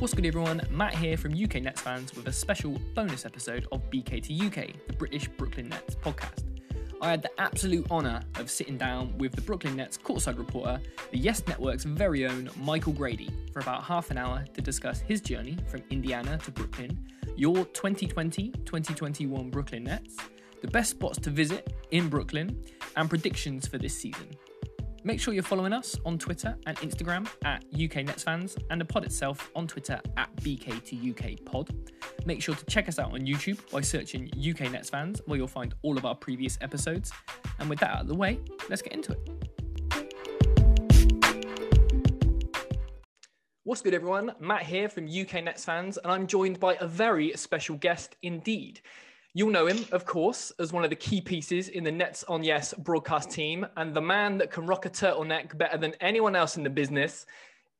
What's good, everyone? Matt here from UK Nets fans with a special bonus episode of BK2UK, the British Brooklyn Nets podcast. I had the absolute honour of sitting down with the Brooklyn Nets courtside reporter, the Yes Network's very own Michael Grady, for about half an hour to discuss his journey from Indiana to Brooklyn, your 2020 2021 Brooklyn Nets, the best spots to visit in Brooklyn, and predictions for this season. Make sure you're following us on Twitter and Instagram at UK Nets Fans and the pod itself on Twitter at BK2UK Pod. Make sure to check us out on YouTube by searching UK Nets Fans, where you'll find all of our previous episodes. And with that out of the way, let's get into it. What's good, everyone? Matt here from UK Nets Fans, and I'm joined by a very special guest indeed. You'll know him, of course, as one of the key pieces in the Nets on Yes broadcast team, and the man that can rock a turtleneck better than anyone else in the business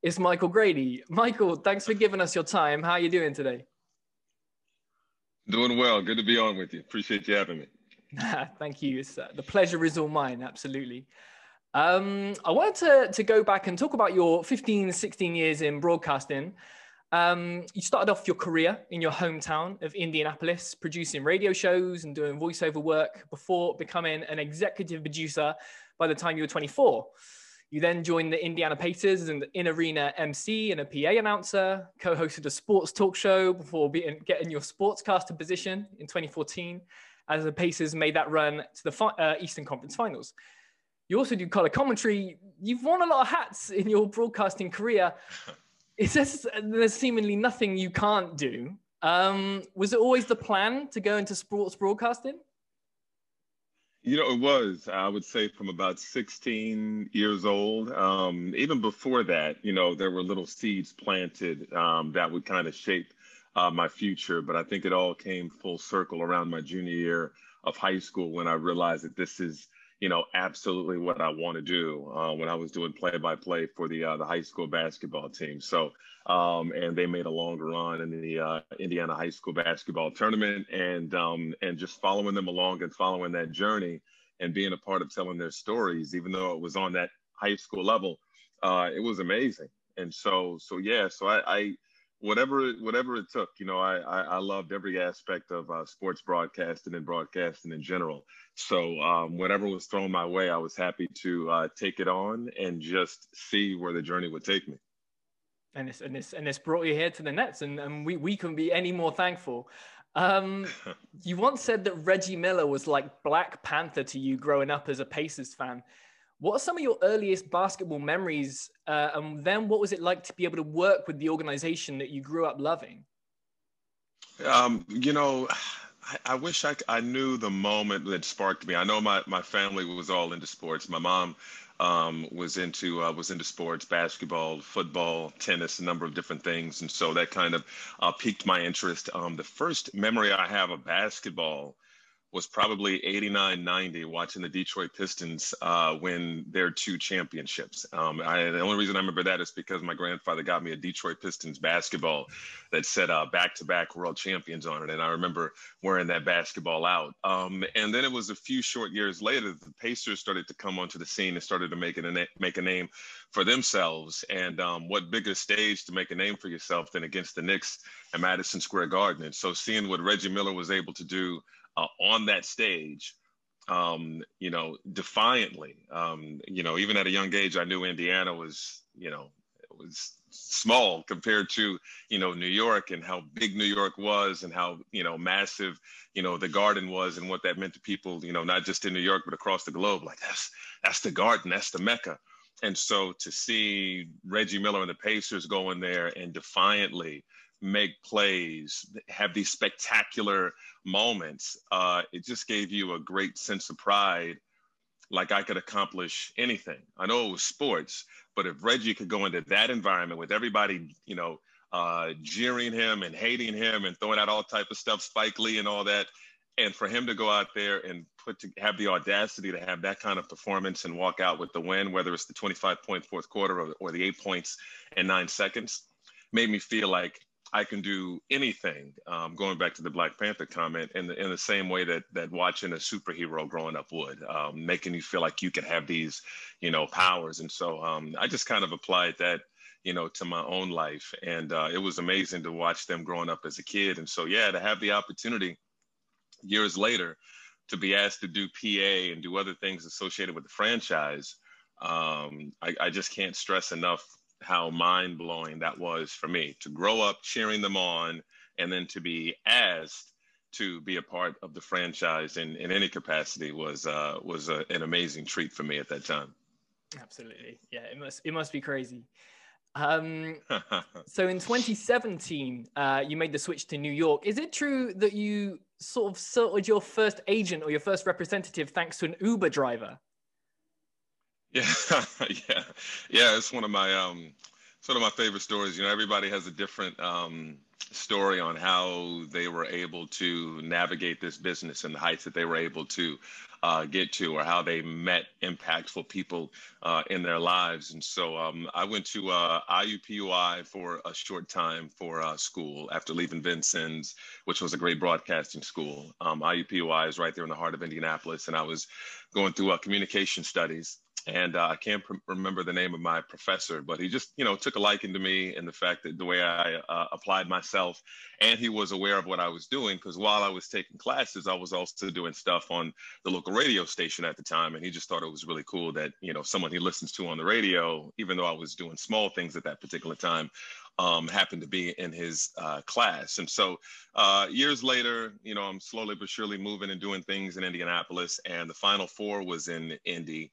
is Michael Grady. Michael, thanks for giving us your time. How are you doing today? Doing well. Good to be on with you. Appreciate you having me. Thank you. Uh, the pleasure is all mine. Absolutely. Um, I wanted to, to go back and talk about your 15, 16 years in broadcasting. Um, you started off your career in your hometown of Indianapolis, producing radio shows and doing voiceover work before becoming an executive producer by the time you were 24. You then joined the Indiana Pacers as an in arena MC and a PA announcer, co hosted a sports talk show before being, getting your sportscaster position in 2014 as the Pacers made that run to the uh, Eastern Conference Finals. You also do color commentary. You've worn a lot of hats in your broadcasting career. It's just, there's seemingly nothing you can't do. Um, was it always the plan to go into sports broadcasting? You know, it was. I would say from about 16 years old. Um, even before that, you know, there were little seeds planted um, that would kind of shape uh, my future. But I think it all came full circle around my junior year of high school when I realized that this is you know, absolutely what I want to do uh, when I was doing play-by-play for the uh, the high school basketball team. So, um, and they made a long run in the uh, Indiana high school basketball tournament, and um, and just following them along and following that journey and being a part of telling their stories, even though it was on that high school level, uh, it was amazing. And so, so yeah, so I, I whatever whatever it took. You know, I I, I loved every aspect of uh, sports broadcasting and broadcasting in general. So um, whatever was thrown my way, I was happy to uh, take it on and just see where the journey would take me. And it's and it's and it's brought you here to the Nets, and, and we we can be any more thankful. Um, you once said that Reggie Miller was like Black Panther to you growing up as a Pacers fan. What are some of your earliest basketball memories? Uh, and then what was it like to be able to work with the organization that you grew up loving? Um, you know, I, I wish I, I knew the moment that sparked me. I know my, my family was all into sports. My mom um, was into uh, was into sports, basketball, football, tennis, a number of different things, and so that kind of uh, piqued my interest. Um, the first memory I have of basketball was probably 89 90 watching the Detroit Pistons uh, win their two championships. Um, I, the only reason I remember that is because my grandfather got me a Detroit Pistons basketball that said back to back world champions on it. And I remember wearing that basketball out. Um, and then it was a few short years later, the Pacers started to come onto the scene and started to make, it a, make a name for themselves. And um, what bigger stage to make a name for yourself than against the Knicks at Madison Square Garden? And so seeing what Reggie Miller was able to do uh, on that stage, um, you know, defiantly. Um, you know, even at a young age, I knew Indiana was, you know, it was small compared to, you know, New York and how big New York was and how, you know, massive, you know, the garden was and what that meant to people, you know, not just in New York, but across the globe. Like that's, that's the garden, that's the Mecca. And so to see Reggie Miller and the Pacers go in there and defiantly make plays, have these spectacular moments, uh, it just gave you a great sense of pride, like I could accomplish anything. I know it was sports, but if Reggie could go into that environment with everybody, you know, uh, jeering him and hating him and throwing out all type of stuff, Spike Lee and all that, and for him to go out there and put to have the audacity to have that kind of performance and walk out with the win, whether it's the 25 point fourth quarter or, or the eight points in nine seconds, made me feel like I can do anything. Um, going back to the Black Panther comment, in the in the same way that that watching a superhero growing up would, um, making you feel like you can have these, you know, powers. And so um, I just kind of applied that, you know, to my own life, and uh, it was amazing to watch them growing up as a kid. And so yeah, to have the opportunity years later to be asked to do PA and do other things associated with the franchise, um, I, I just can't stress enough how mind blowing that was for me to grow up cheering them on and then to be asked to be a part of the franchise in, in any capacity was uh, was a, an amazing treat for me at that time. Absolutely, yeah. It must it must be crazy. Um, so in 2017, uh, you made the switch to New York. Is it true that you sort of sorted your first agent or your first representative thanks to an Uber driver? Yeah, yeah, yeah. It's one of my um, one of my favorite stories. You know, everybody has a different um, story on how they were able to navigate this business and the heights that they were able to uh, get to, or how they met impactful people uh, in their lives. And so um, I went to uh, IUPUI for a short time for uh, school after leaving Vincennes, which was a great broadcasting school. Um, IUPUI is right there in the heart of Indianapolis, and I was going through uh, communication studies and uh, I can't pr- remember the name of my professor, but he just, you know, took a liking to me and the fact that the way I uh, applied myself, and he was aware of what I was doing because while I was taking classes, I was also doing stuff on the local radio station at the time, and he just thought it was really cool that you know someone he listens to on the radio, even though I was doing small things at that particular time, um, happened to be in his uh, class. And so uh, years later, you know, I'm slowly but surely moving and doing things in Indianapolis, and the Final Four was in Indy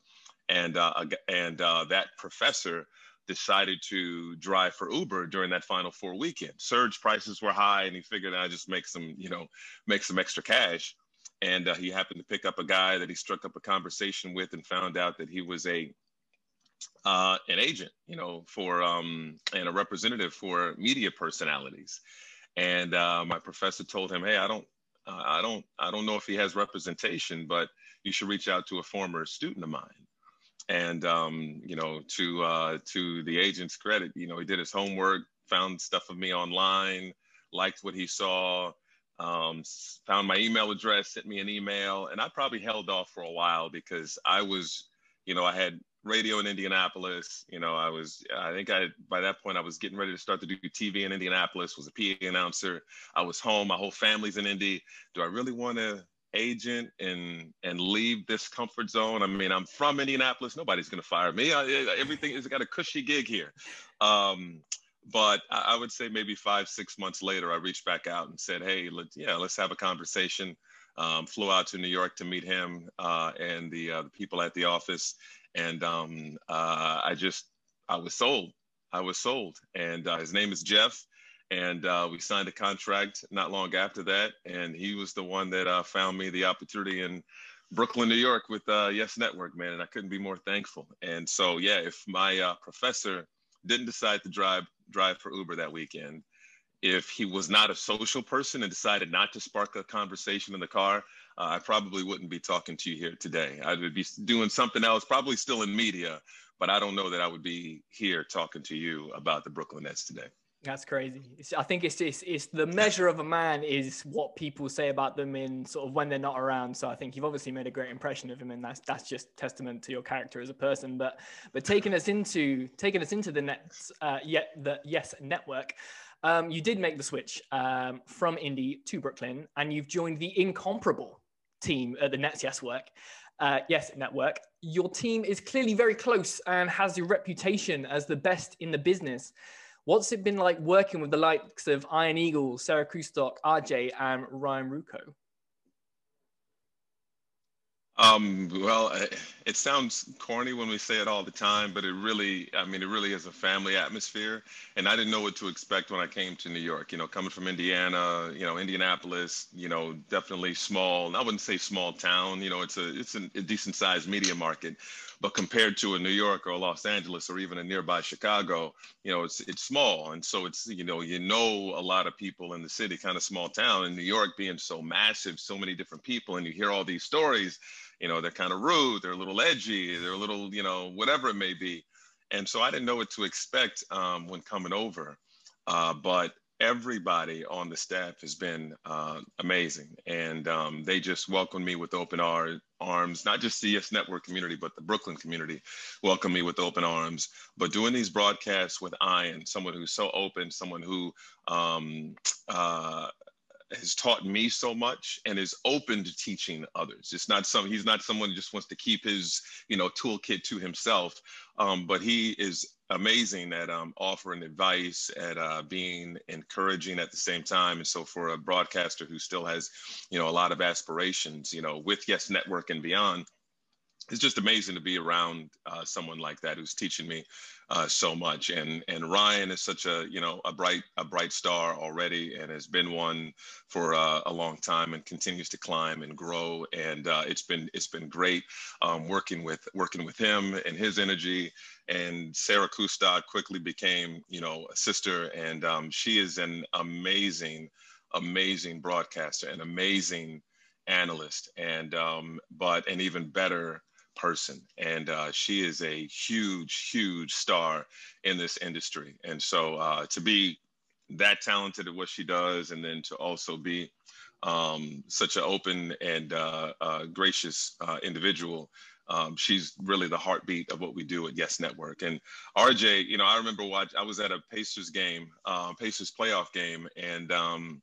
and uh, and uh, that professor decided to drive for Uber during that Final Four weekend. Surge prices were high, and he figured I just make some, you know, make some extra cash. And uh, he happened to pick up a guy that he struck up a conversation with, and found out that he was a uh, an agent, you know, for um, and a representative for media personalities. And uh, my professor told him, "Hey, I don't, uh, I don't, I don't know if he has representation, but you should reach out to a former student of mine." And um, you know to uh, to the agent's credit you know he did his homework found stuff of me online liked what he saw um, found my email address sent me an email and i probably held off for a while because i was you know i had radio in indianapolis you know i was i think i by that point i was getting ready to start to do tv in indianapolis was a pa announcer i was home my whole family's in indy. Do i really want to agent and and leave this comfort zone. I mean, I'm from Indianapolis. Nobody's going to fire me. I, everything has got a cushy gig here. Um, but I, I, would say maybe five, six months later, I reached back out and said, "Hey, let, yeah, let's have a conversation." Um, flew out to New York to meet him uh, and the, uh, the people at the office, and um, uh, I just I was sold. I was sold, and uh, his name is Jeff and uh, we signed a contract not long after that. And he was the one that uh, found me the opportunity in Brooklyn, New York, with uh, Yes Network, man. And I couldn't be more thankful. And so, yeah, if my uh, professor didn't decide to drive drive for Uber that weekend, if he was not a social person and decided not to spark a conversation in the car, uh, I probably wouldn't be talking to you here today. I would be doing something else, probably still in media, but I don't know that I would be here talking to you about the Brooklyn Nets today. That's crazy. It's, I think it's, it's it's the measure of a man is what people say about them in sort of when they're not around. So I think you've obviously made a great impression of him, and that's that's just testament to your character as a person. But but taking us into taking us into the Nets, uh, yet the Yes Network. Um, you did make the switch um, from Indy to Brooklyn, and you've joined the incomparable team at the Nets Yes Work. Uh, yes, network. Your team is clearly very close and has a reputation as the best in the business. What's it been like working with the likes of Ian Eagle, Sarah Kustok, RJ, and Ryan Ruocco? Um, well, it sounds corny when we say it all the time, but it really, I mean, it really is a family atmosphere. And I didn't know what to expect when I came to New York. You know, coming from Indiana, you know, Indianapolis, you know, definitely small. I wouldn't say small town. You know, it's a it's a decent sized media market, but compared to a New York or Los Angeles or even a nearby Chicago, you know, it's it's small, and so it's you know you know a lot of people in the city, kind of small town. In New York being so massive, so many different people, and you hear all these stories. You know, they're kind of rude, they're a little edgy, they're a little you know whatever it may be, and so I didn't know what to expect um, when coming over. Uh, but everybody on the staff has been uh, amazing, and um, they just welcomed me with open arms. Not just Yes Network community, but the Brooklyn community welcomed me with open arms. But doing these broadcasts with Ian, someone who's so open, someone who um, uh, has taught me so much and is open to teaching others. It's not some he's not someone who just wants to keep his you know toolkit to himself, um, but he is amazing at um, offering advice, at uh, being encouraging at the same time. And so for a broadcaster who still has you know a lot of aspirations, you know with Yes Network and beyond, it's just amazing to be around uh, someone like that who's teaching me uh, so much. And and Ryan is such a you know a bright a bright star already, and has been one for uh, a long time, and continues to climb and grow. And uh, it's been it's been great um, working with working with him and his energy. And Sarah Kustok quickly became you know a sister, and um, she is an amazing amazing broadcaster, an amazing analyst, and um, but an even better person. And uh, she is a huge, huge star in this industry. And so uh, to be that talented at what she does, and then to also be um, such an open and uh, uh gracious uh, individual. Um, she's really the heartbeat of what we do at Yes Network. And RJ, you know, I remember watch. I was at a Pacers game, uh, Pacers playoff game, and um,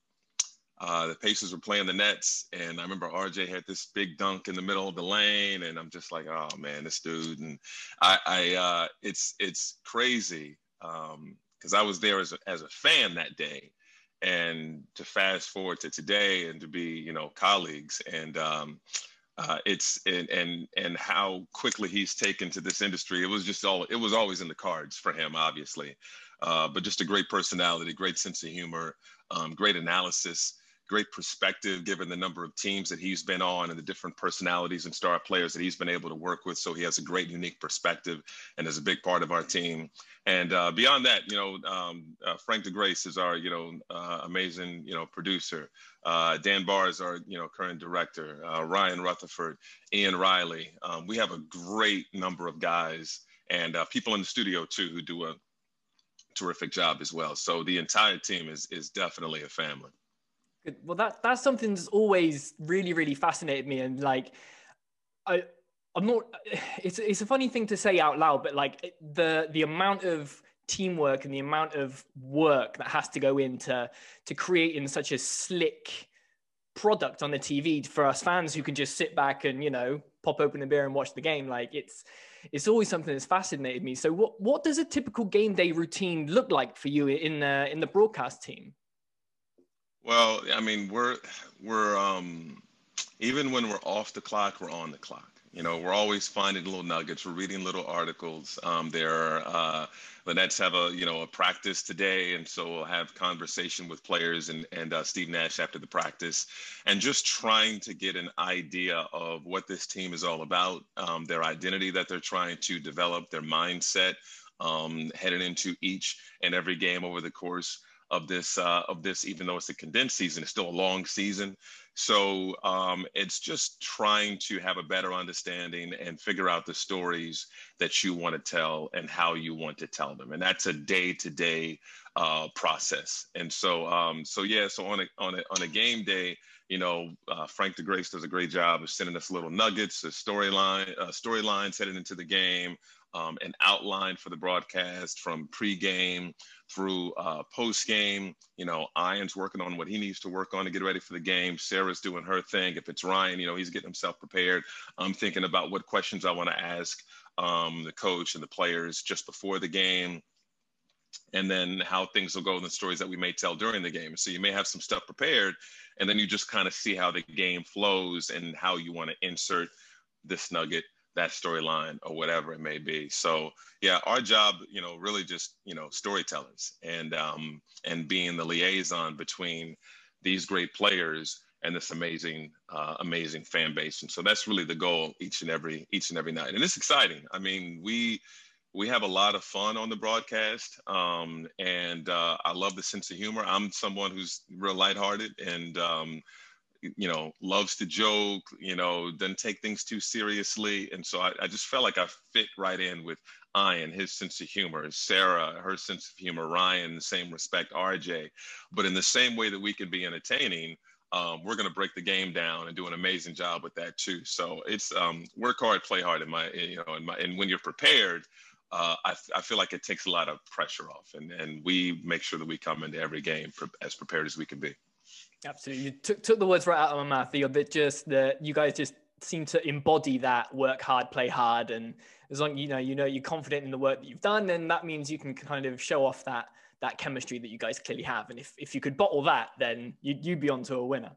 uh, the Pacers were playing the Nets, and I remember RJ had this big dunk in the middle of the lane, and I'm just like, oh man, this dude. And I, I uh, it's it's crazy because um, I was there as a, as a fan that day, and to fast forward to today and to be you know colleagues and. Um, uh, it's and, and and how quickly he's taken to this industry. It was just all it was always in the cards for him, obviously, uh, but just a great personality, great sense of humor, um, great analysis great perspective given the number of teams that he's been on and the different personalities and star players that he's been able to work with. So he has a great, unique perspective and is a big part of our team. And uh, beyond that, you know, um, uh, Frank DeGrace is our, you know, uh, amazing, you know, producer. Uh, Dan Barr is our, you know, current director. Uh, Ryan Rutherford, Ian Riley. Um, we have a great number of guys and uh, people in the studio too who do a terrific job as well. So the entire team is is definitely a family. Good. Well, that that's something that's always really, really fascinated me, and like, I, I'm not. It's it's a funny thing to say out loud, but like the the amount of teamwork and the amount of work that has to go into to creating such a slick product on the TV for us fans who can just sit back and you know pop open a beer and watch the game. Like it's it's always something that's fascinated me. So what what does a typical game day routine look like for you in the in the broadcast team? Well, I mean, we're we're um, even when we're off the clock, we're on the clock. You know, we're always finding little nuggets. We're reading little articles. Um, there, uh, the Nets have a you know a practice today, and so we'll have conversation with players and and uh, Steve Nash after the practice, and just trying to get an idea of what this team is all about, um, their identity that they're trying to develop, their mindset, um, heading into each and every game over the course of this uh, of this, even though it's a condensed season, it's still a long season. So um, it's just trying to have a better understanding and figure out the stories that you want to tell and how you want to tell them, and that's a day to day process. And so um, so yeah, so on a on a on a game day. You know, uh, Frank DeGrace does a great job of sending us little nuggets, storyline, uh, storylines headed into the game, um, an outline for the broadcast from pregame through uh, post game. You know, Ian's working on what he needs to work on to get ready for the game. Sarah's doing her thing. If it's Ryan, you know, he's getting himself prepared. I'm thinking about what questions I want to ask um, the coach and the players just before the game. And then how things will go and the stories that we may tell during the game. So you may have some stuff prepared, and then you just kind of see how the game flows and how you want to insert this nugget that storyline or whatever it may be. So yeah, our job, you know, really just you know storytellers and um, and being the liaison between these great players and this amazing uh, amazing fan base. And so that's really the goal each and every each and every night. And it's exciting. I mean, we we have a lot of fun on the broadcast, um, and uh, I love the sense of humor. I'm someone who's real lighthearted and um, you know, loves to joke, you know, doesn't take things too seriously. And so I, I just felt like I fit right in with Ian, his sense of humor, Sarah, her sense of humor, Ryan, the same respect, RJ. But in the same way that we can be entertaining, um, we're going to break the game down and do an amazing job with that too. So it's um, work hard, play hard. In my, you know, in my, and when you're prepared, uh, I, I feel like it takes a lot of pressure off, and and we make sure that we come into every game as prepared as we can be. Absolutely, you took took the words right out of my mouth. You're just that you guys just seem to embody that work hard, play hard, and as long you know you know you're confident in the work that you've done, then that means you can kind of show off that that chemistry that you guys clearly have. And if, if you could bottle that, then you'd, you'd be onto a winner.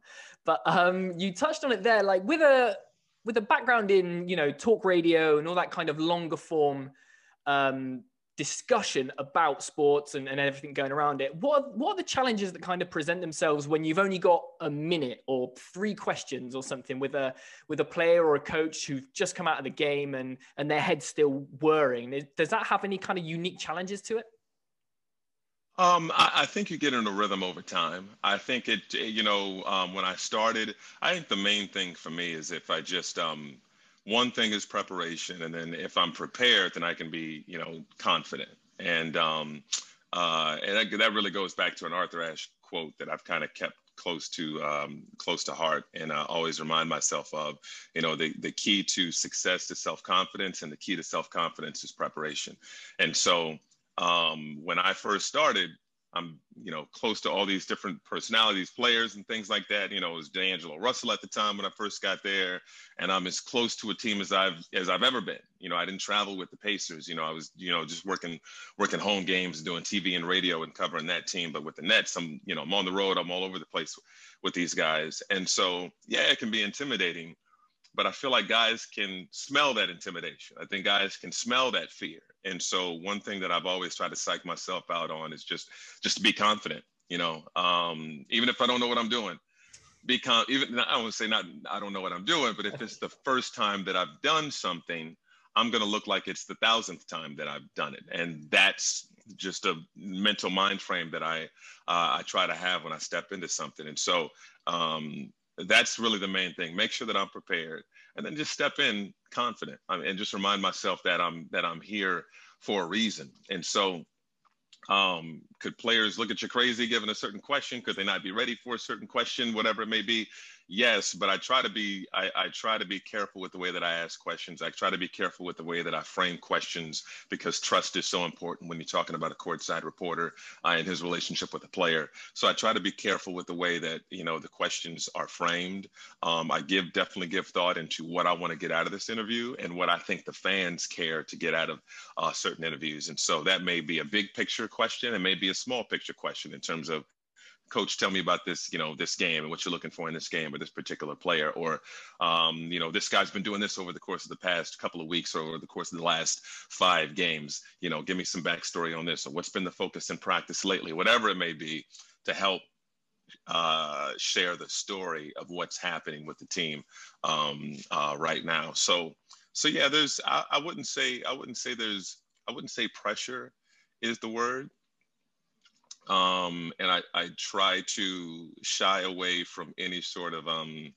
But um, you touched on it there, like with a with a background in you know talk radio and all that kind of longer form um, discussion about sports and, and everything going around it. What are, what are the challenges that kind of present themselves when you've only got a minute or three questions or something with a with a player or a coach who've just come out of the game and and their head's still whirring? Does that have any kind of unique challenges to it? Um, I, I, think you get in a rhythm over time. I think it, you know, um, when I started, I think the main thing for me is if I just, um, one thing is preparation, and then if I'm prepared, then I can be, you know, confident. And um, uh, and that, that really goes back to an Arthur Ashe quote that I've kind of kept close to um, close to heart and I always remind myself of you know the, the key to success is self-confidence and the key to self-confidence is preparation and so um, when I first started, I'm, you know, close to all these different personalities, players, and things like that. You know, it was D'Angelo Russell at the time when I first got there, and I'm as close to a team as I've as I've ever been. You know, I didn't travel with the Pacers. You know, I was, you know, just working working home games, doing TV and radio, and covering that team. But with the Nets, I'm, you know, I'm on the road. I'm all over the place with these guys, and so yeah, it can be intimidating but I feel like guys can smell that intimidation. I think guys can smell that fear. And so one thing that I've always tried to psych myself out on is just just to be confident, you know, um, even if I don't know what I'm doing, be even I don't say not I don't know what I'm doing, but if it's the first time that I've done something, I'm to look like it's the thousandth time that I've done it. And that's just a mental mind frame that I uh, I try to have when I step into something. And so um, that's really the main thing. Make sure that I'm prepared, and then just step in confident, I mean, and just remind myself that I'm that I'm here for a reason. And so, um, could players look at you crazy given a certain question? Could they not be ready for a certain question, whatever it may be? Yes but i try to be I, I try to be careful with the way that i ask questions. I try to be careful with the way that i frame questions because trust is so important when you're talking about a courtside reporter uh, and his relationship with a player. So i try to be careful with the way that you know the questions are framed. Um, i give definitely give thought into what i want to get out of this interview and what i think the fans care to get out of uh, certain interviews. And so that may be a big picture question and may be a small picture question in terms of coach tell me about this you know this game and what you're looking for in this game or this particular player or um, you know this guy's been doing this over the course of the past couple of weeks or over the course of the last five games. You know give me some backstory on this or what's been the focus in practice lately whatever it may be to help uh, share the story of what's happening with the team um, uh, right now. So so yeah there's I, I wouldn't say i wouldn't say there's i wouldn't say pressure is the word um, and I, I try to shy away from any sort of um,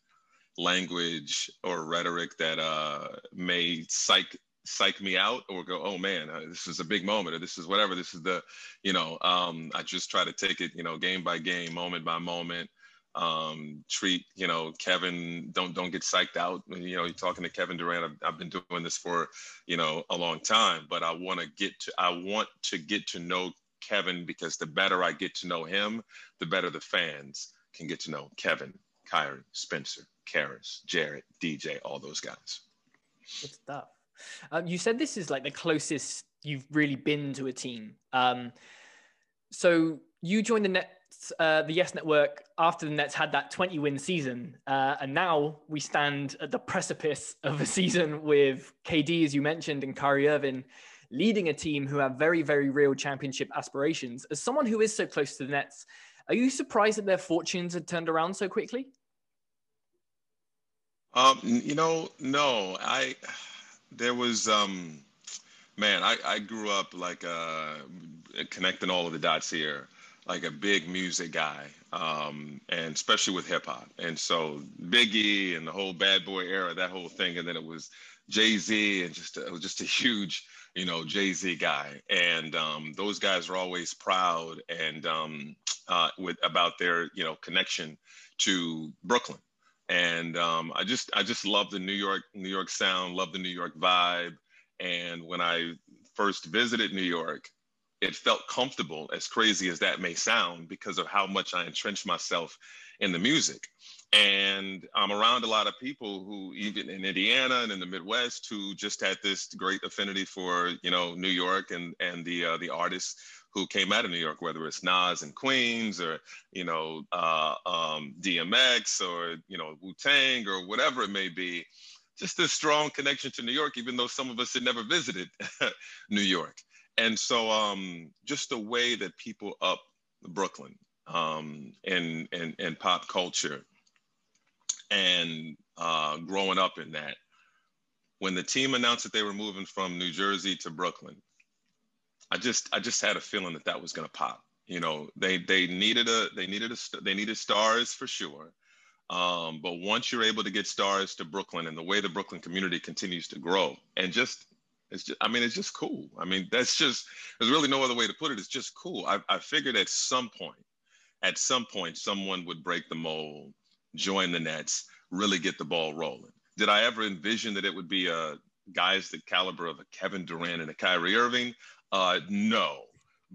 language or rhetoric that uh, may psych psych me out or go, oh man, uh, this is a big moment or this is whatever. This is the, you know, um, I just try to take it, you know, game by game, moment by moment. Um, treat, you know, Kevin, don't don't get psyched out. You know, you're talking to Kevin Durant. I've, I've been doing this for, you know, a long time, but I want to get to, I want to get to know Kevin because the better I get to know him, the better the fans can get to know Kevin, Kyrie, Spencer, Caris, Jarrett, DJ, all those guys. Good stuff. Um, you said this is like the closest you've really been to a team. Um, so you joined the Nets, uh, the Yes Network after the Nets had that 20 win season, uh, and now we stand at the precipice of a season with KD, as you mentioned, and Kyrie Irving leading a team who have very, very real championship aspirations. As someone who is so close to the Nets, are you surprised that their fortunes had turned around so quickly? Um, you know, no. I there was um, man. I, I grew up like uh, connecting all of the dots here. Like a big music guy, um, and especially with hip hop. And so Biggie and the whole Bad Boy era, that whole thing, and then it was Jay Z, and just a, it was just a huge, you know, Jay Z guy. And um, those guys were always proud and um, uh, with about their you know connection to Brooklyn. And um, I just I just love the New York New York sound, love the New York vibe. And when I first visited New York, it felt comfortable, as crazy as that may sound, because of how much I entrenched myself in the music. And I'm around a lot of people who, even in Indiana and in the Midwest, who just had this great affinity for, you know, New York and and the uh, the artists who came out of New York, whether it's Nas and Queens or you know uh, um, DMX or you know Wu Tang or whatever it may be. Just a strong connection to New York, even though some of us had never visited New York and so um, just the way that people up Brooklyn um, and, and, and pop culture and uh, growing up in that, when the team announced that they were moving from New Jersey to Brooklyn, I just I just had a feeling that that was going to pop. You know, they they needed a they needed a they needed stars for sure. Um, but once you're able to get stars to Brooklyn and the way the Brooklyn community continues to grow, and just it's just, I mean, it's just cool. I mean, that's just, there's really no other way to put it. It's just cool. I, I figured at some point, at some point, someone would break the mold, join the Nets, really get the ball rolling. Did I ever envision that it would be a guys the caliber of a Kevin Durant and a Kyrie Irving? Uh, no,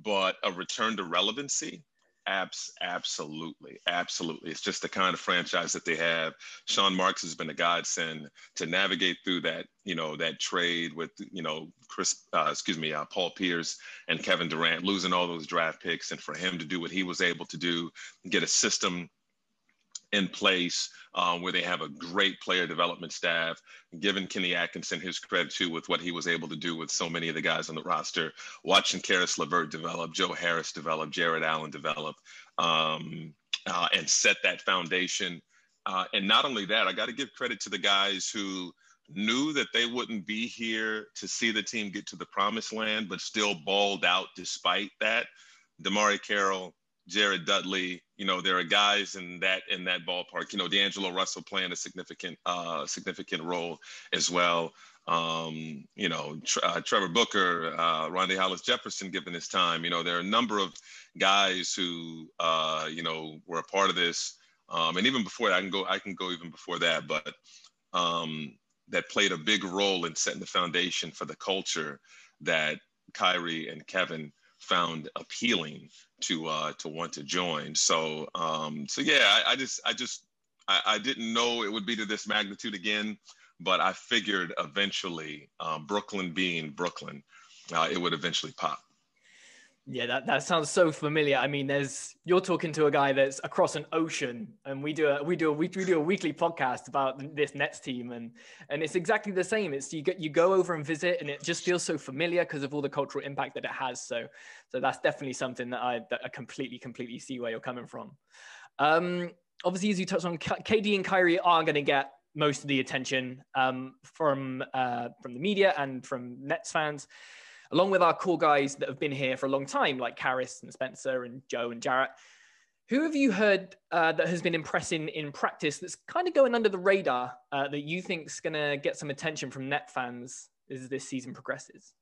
but a return to relevancy Abs- absolutely, absolutely. It's just the kind of franchise that they have. Sean Marks has been a godsend to navigate through that, you know, that trade with, you know, Chris, uh, excuse me, uh, Paul Pierce and Kevin Durant losing all those draft picks, and for him to do what he was able to do, get a system in place um, where they have a great player development staff. Given Kenny Atkinson his credit too with what he was able to do with so many of the guys on the roster, watching Caris LeVert develop, Joe Harris develop, Jarrett Allen develop, um, uh, and set that foundation. Uh, and not only that, I got to give credit to the guys who knew that they wouldn't be here to see the team get to the promised land, but still balled out despite that. DeMarre Carroll, Jared Dudley. You know, there are guys in that in that ballpark. You know, D'Angelo Russell playing a significant uh, significant role as well. Um, you know, uh, Trevor Booker, uh, Rondae Hollis Jefferson, given his time. You know, there are a number of guys who uh, you know were a part of this, um, and even before that, I can go I can go even before that, but um, that played a big role in setting the foundation for the culture that Kyrie and Kevin found appealing to uh, to want to join. So um, so yeah, I, I just I just I, I, didn't know it would be to this magnitude again, but I figured eventually um, Brooklyn being Brooklyn, uh, it would eventually pop. Yeah, that, that sounds so familiar. I mean, there's you're talking to a guy that's across an ocean, and we do a we do a we, we do a weekly podcast about this Nets team, and and it's exactly the same. It's you get you go over and visit, and it just feels so familiar because of all the cultural impact that it has. So so that's definitely something that I that I completely completely see where you're coming from. Um, obviously, as you touched on, KD and Kyrie are going to get most of the attention um, from uh, from the media and from Nets fans along with our core guys that have been here for a long time, like Caris and Spencer and Joe and Jarrett. Who have you heard uh, that has been impressing in practice that's kind of going under the radar uh, that you think is going to get some attention from net fans as this season progresses?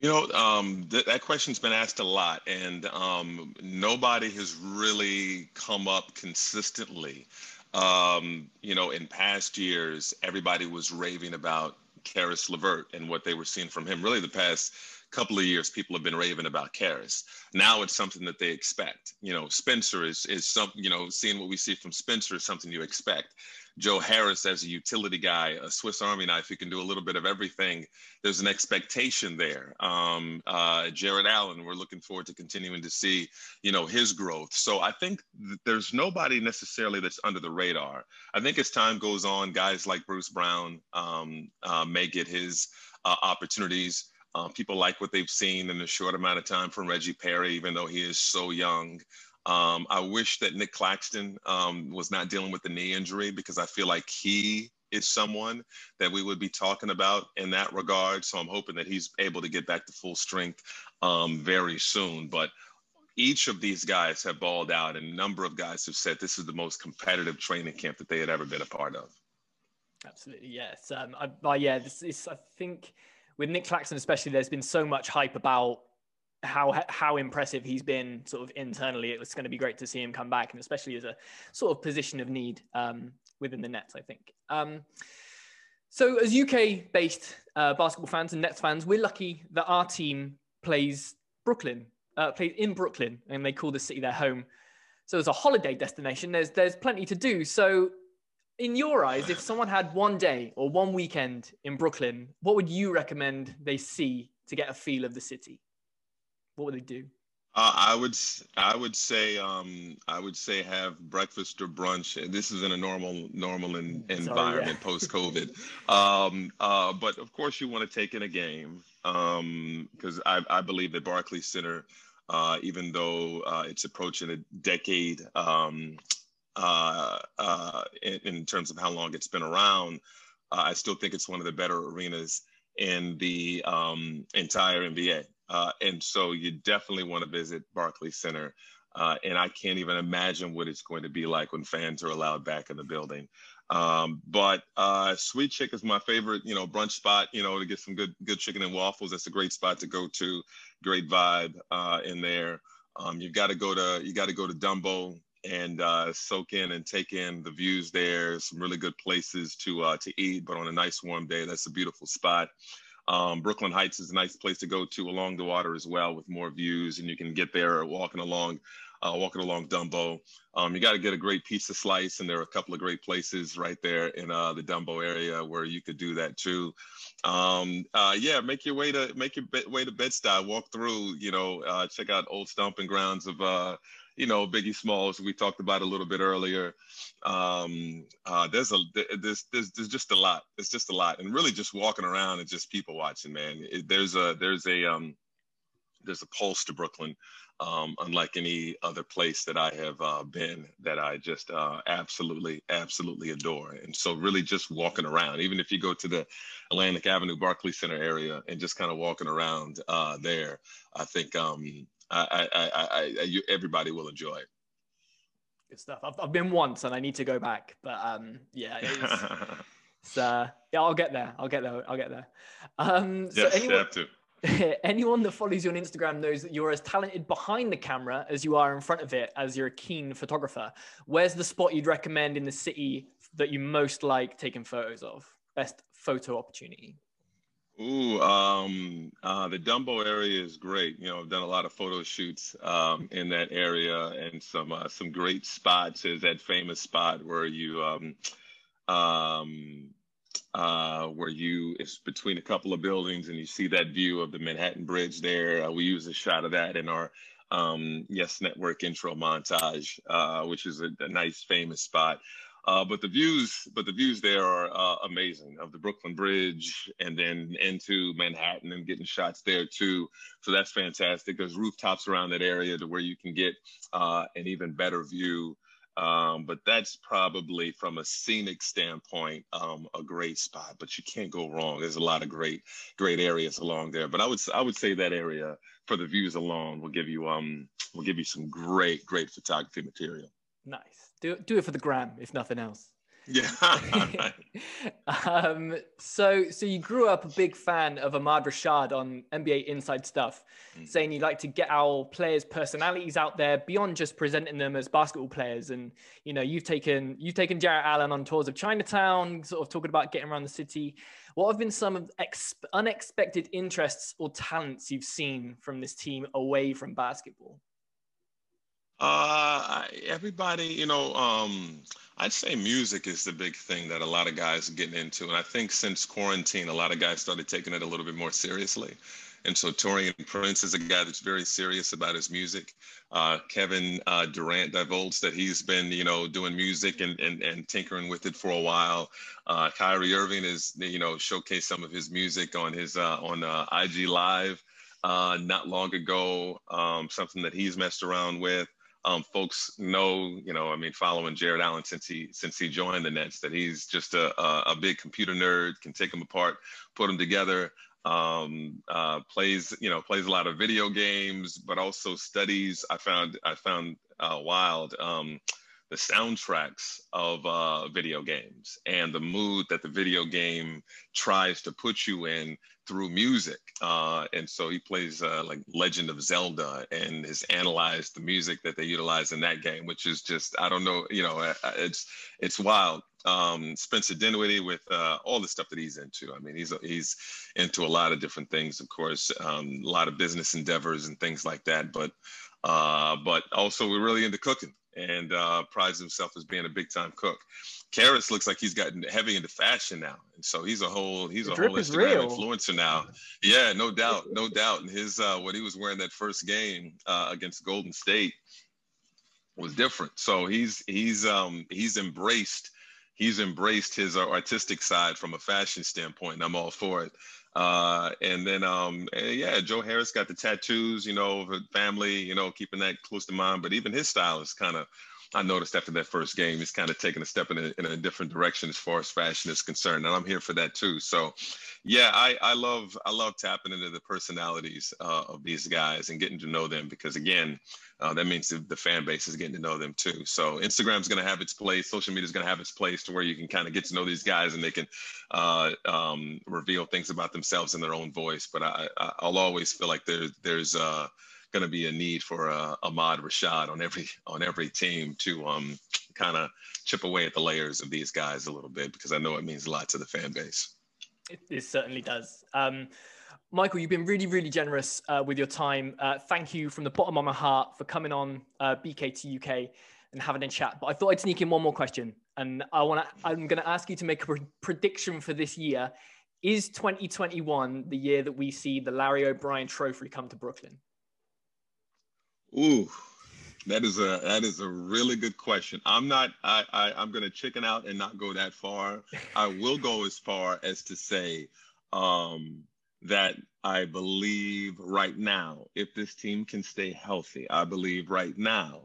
You know, um, th- that question's been asked a lot, and um, nobody has really come up consistently. Um, you know, in past years, everybody was raving about Caris LeVert and what they were seeing from him. Really, the past couple of years, people have been raving about Caris. Now it's something that they expect. You know, Spencer is is some. You know, seeing what we see from Spencer is something you expect. Joe Harris as a utility guy, a Swiss Army knife who can do a little bit of everything. There's an expectation there. Um, uh, Jarrett Allen, we're looking forward to continuing to see, you know, his growth. So I think there's nobody necessarily that's under the radar. I think as time goes on, guys like Bruce Brown um, uh, may get his uh, opportunities. Uh, people like what they've seen in a short amount of time from Reggie Perry, even though he is so young. Um, I wish that Nick Claxton um, was not dealing with the knee injury because I feel like he is someone that we would be talking about in that regard. So I'm hoping that he's able to get back to full strength um, very soon. But each of these guys have balled out, and a number of guys have said this is the most competitive training camp that they had ever been a part of. Absolutely, yes. Um, I, yeah, this is. I think with Nick Claxton especially, there's been so much hype about how how impressive he's been sort of internally. It was going to be great to see him come back, and especially as a sort of position of need um, within the Nets. I think. Um, so, as UK-based uh, basketball fans and Nets fans, we're lucky that our team plays Brooklyn, uh, plays in Brooklyn, and they call the city their home. So, as a holiday destination, there's there's plenty to do. So, in your eyes, if someone had one day or one weekend in Brooklyn, what would you recommend they see to get a feel of the city? What would they do? Uh, I would I would say um, I would say have breakfast or brunch. This is in a normal normal in, environment yeah. post COVID, um, uh, but of course you want to take in a game because um, I, I believe that Barclays Center, uh, even though uh, it's approaching a decade um, uh, uh, in, in, terms of how long it's been around, I still think it's one of the better arenas in the um, entire NBA. Uh, and so you definitely want to visit Barclays Center. Uh, and I can't even imagine what it's going to be like when fans are allowed back in the building. Um, but uh, Sweet Chick is my favorite, you know, brunch spot. You know, to get some good good chicken and waffles. That's a great spot to go to. Great vibe uh, in there. Um, you've got to go to you got to go to Dumbo and uh, soak in and take in the views there. Some really good places to uh, to eat, but on a nice warm day, that's a beautiful spot. Um, Brooklyn Heights is a nice place to go to along the water as well with more views, and you can get there walking along, uh, walking along Dumbo. Um, you got to get a great pizza slice, and there are a couple of great places right there in uh, the Dumbo area where you could do that too. Um, uh, yeah, make your way to make your way to Bed Stuy, walk through, you know, uh, check out old stomping grounds of uh, you know, Biggie Smalls, we talked about a little bit earlier. Um, uh, there's a there's, there's there's just a lot. It's just a lot, and really just walking around and just people watching, man. It, there's a there's a um, there's a pulse to Brooklyn, um, unlike any other place that I have uh, been that I just uh, absolutely absolutely adore. And so really just walking around, even if you go to the Atlantic Avenue Barclays Center area and just kind of walking around uh, there, I think um, I, I, I, I you, everybody will enjoy it. Good stuff. I've, I've been once and I need to go back, but um, yeah, it's, it's uh, yeah, I'll get there. I'll get there. I'll get there. Um, so yes, anyone, have to. anyone that follows you on Instagram knows that you're as talented behind the camera as you are in front of it, as you're a keen photographer. Where's the spot you'd recommend in the city that you most like taking photos of? Best photo opportunity. Ooh, um, uh, the Dumbo area is great. You know, I've done a lot of photo shoots um, in that area, and some uh, some great spots. There's that famous spot where you um, um, uh, where you it's between a couple of buildings, and you see that view of the Manhattan Bridge there. Uh, we use a shot of that in our um, Yes Network intro montage, uh, which is a, a nice famous spot. Uh, but the views, but the views there are uh, amazing of the Brooklyn Bridge and then into Manhattan and getting shots there too. So that's fantastic. There's rooftops around that area to where you can get uh, an even better view. Um, but that's probably from a scenic standpoint um, a great spot. But you can't go wrong. There's a lot of great, great areas along there. But I would I would say that area for the views alone will give you um will give you some great, great photography material. Nice. Do do it for the gram, if nothing else. Yeah. um, so so you grew up a big fan of Ahmad Rashad on NBA Inside Stuff, mm. saying you like to get our players' personalities out there beyond just presenting them as basketball players. And you know, you've taken you've taken Jarrett Allen on tours of Chinatown, sort of talking about getting around the city. What have been some of ex- unexpected interests or talents you've seen from this team away from basketball? Uh, everybody, you know, um, I'd say music is the big thing that a lot of guys are getting into. And I think since quarantine, a lot of guys started taking it a little bit more seriously. And so Taurean Prince is a guy that's very serious about his music. Uh, Kevin uh, Durant divulged that he's been, you know, doing music and, and, and tinkering with it for a while. Uh, Kyrie Irving is, you know, showcased some of his music on his uh, on uh, IG Live uh, not long ago. Um, something that he's messed around with. Um, folks know, you know, I mean, following Jarrett Allen since he since he joined the Nets, that he's just a, a, a big computer nerd, can take them apart, put them together. Um, uh, plays, you know, plays a lot of video games, but also studies. I found I found uh, wild um, the soundtracks of uh, video games and the mood that the video game tries to put you in through music. Uh, and so he plays uh, like Legend of Zelda and has analyzed the music that they utilize in that game, which is just I don't know, you know, uh, uh, it's it's wild. Um, Spencer Dinwiddie with uh, all the stuff that he's into. I mean, he's he's into a lot of different things, of course, um, a lot of business endeavors and things like that. But uh, but also we're really into cooking and uh, prides himself as being a big time cook. Caris looks like he's gotten heavy into fashion now, and so he's a whole he's the a whole Instagram influencer now. Yeah, no doubt, no doubt. And his uh, what he was wearing that first game uh, against Golden State was different. So he's he's um, he's embraced he's embraced his artistic side from a fashion standpoint, and I'm all for it. Uh, and then, um, and yeah, Joe Harris got the tattoos, you know, family, you know, keeping that close to mind. But even his style is kind of, I noticed after that first game, he's kind of taking a step in a, in a different direction as far as fashion is concerned, and I'm here for that too. So, yeah, I, I love I love tapping into the personalities uh, of these guys and getting to know them because again, uh, that means the, fan base is getting to know them too. So Instagram's going to have its place, social media is going to have its place to where you can kind of get to know these guys and they can uh, um, reveal things about themselves in their own voice. But I, will always feel like there, there's uh, going to be a need for uh, Ahmad Rashad on every on every team to um, kind of chip away at the layers of these guys a little bit because I know it means a lot to the fan base. It, it certainly does. Um, Michael, you've been really, really generous uh, with your time. Uh, thank you from the bottom of my heart for coming on uh, BK2UK and having a chat. But I thought I'd sneak in one more question, and I want to. I'm going to ask you to make a pre- prediction for this year. Is 2021 the year that we see the Larry O'Brien Trophy come to Brooklyn? Ooh, that is a that is a really good question. I'm not I, I I'm gonna chicken out and not go that far. I will go as far as to say um, that I believe right now, if this team can stay healthy, I believe right now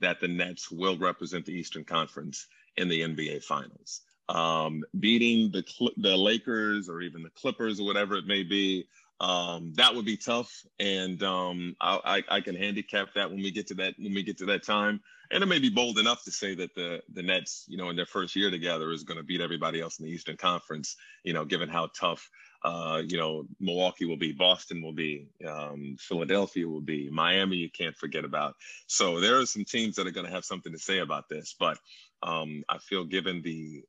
that the Nets will represent the Eastern Conference in the NBA Finals. Um, beating the the Lakers or even the Clippers or whatever it may be, um, that would be tough, and um, I, I, I, can handicap that when we get to that when we get to that time. And it may be bold enough to say that the the Nets, you know, in their first year together, is going to beat everybody else in the Eastern Conference. You know, given how tough, uh, you know, Milwaukee will be, Boston will be, um, Philadelphia will be, Miami. You can't forget about. So there are some teams that are going to have something to say about this. But um, I feel, given the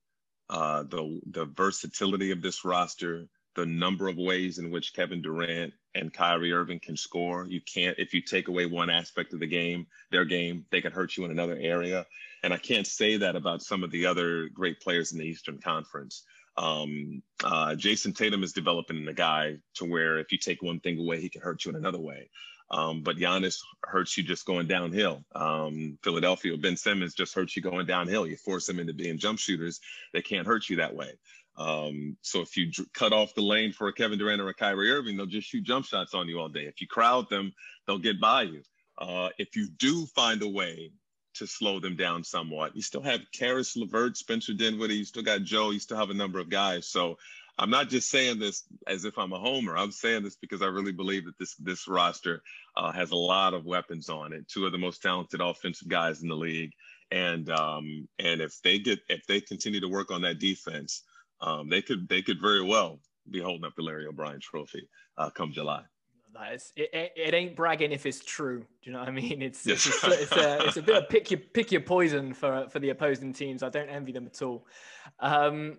uh, the the versatility of this roster the number of ways in which Kevin Durant and Kyrie Irving can score. You can't, if you take away one aspect of the game, their game, they can hurt you in another area. And I can't say that about some of the other great players in the Eastern Conference. Um, uh, Jayson Tatum is developing a guy to where if you take one thing away, he can hurt you in another way. Um, but Giannis hurts you just going downhill. Um, Philadelphia, Ben Simmons just hurts you going downhill. You force them into being jump shooters, they can't hurt you that way. Um, so if you cut off the lane for a Kevin Durant or a Kyrie Irving, they'll just shoot jump shots on you all day. If you crowd them, they'll get by you. Uh, if you do find a way to slow them down somewhat, you still have Caris LeVert, Spencer Dinwiddie, you still got Joe, you still have a number of guys. So I'm not just saying this as if I'm a homer. I'm saying this because I really believe that this this roster uh, has a lot of weapons on it. Two of the most talented offensive guys in the league, and um, and if they get if they continue to work on that defense, um, they could they could very well be holding up the Larry O'Brien Trophy uh, come July. Nice. It, it, it, ain't bragging if it's true. Do you know what I mean? It's yes. it's, it's, a, it's a bit of pick your pick your poison for for the opposing teams. I don't envy them at all. Um,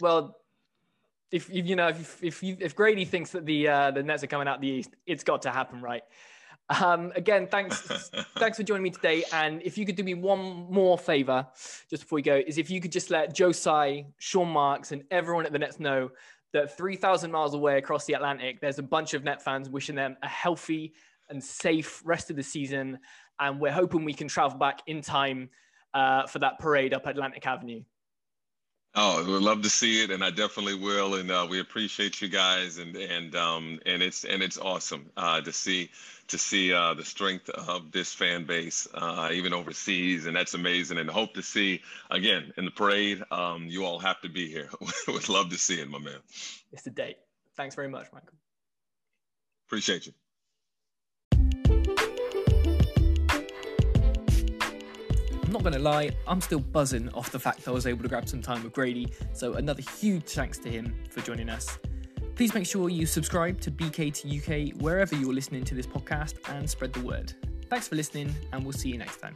well, if you know if if, you, if Grady thinks that the uh, the Nets are coming out the East, it's got to happen, right? Um, again, thanks, thanks for joining me today. And if you could do me one more favor, just before we go, is if you could just let Joe Tsai, Sean Marks, and everyone at the Nets know that 3,000 miles away across the Atlantic, there's a bunch of Net fans wishing them a healthy and safe rest of the season. And we're hoping we can travel back in time uh, for that parade up Atlantic Avenue. Oh, we'd love to see it, and I definitely will. And uh, we appreciate you guys, and and um, and it's and it's awesome uh, to see to see uh, the strength of this fan base, uh, even overseas, and that's amazing. And hope to see again in the parade. Um, you all have to be here. We would love to see it, my man. It's the date. Thanks very much, Michael. Appreciate you. I'm not going to lie, I'm still buzzing off the fact I was able to grab some time with Grady, so another huge thanks to him for joining us. Please make sure you subscribe to BK2UK wherever you're listening to this podcast and spread the word. Thanks for listening, and we'll see you next time.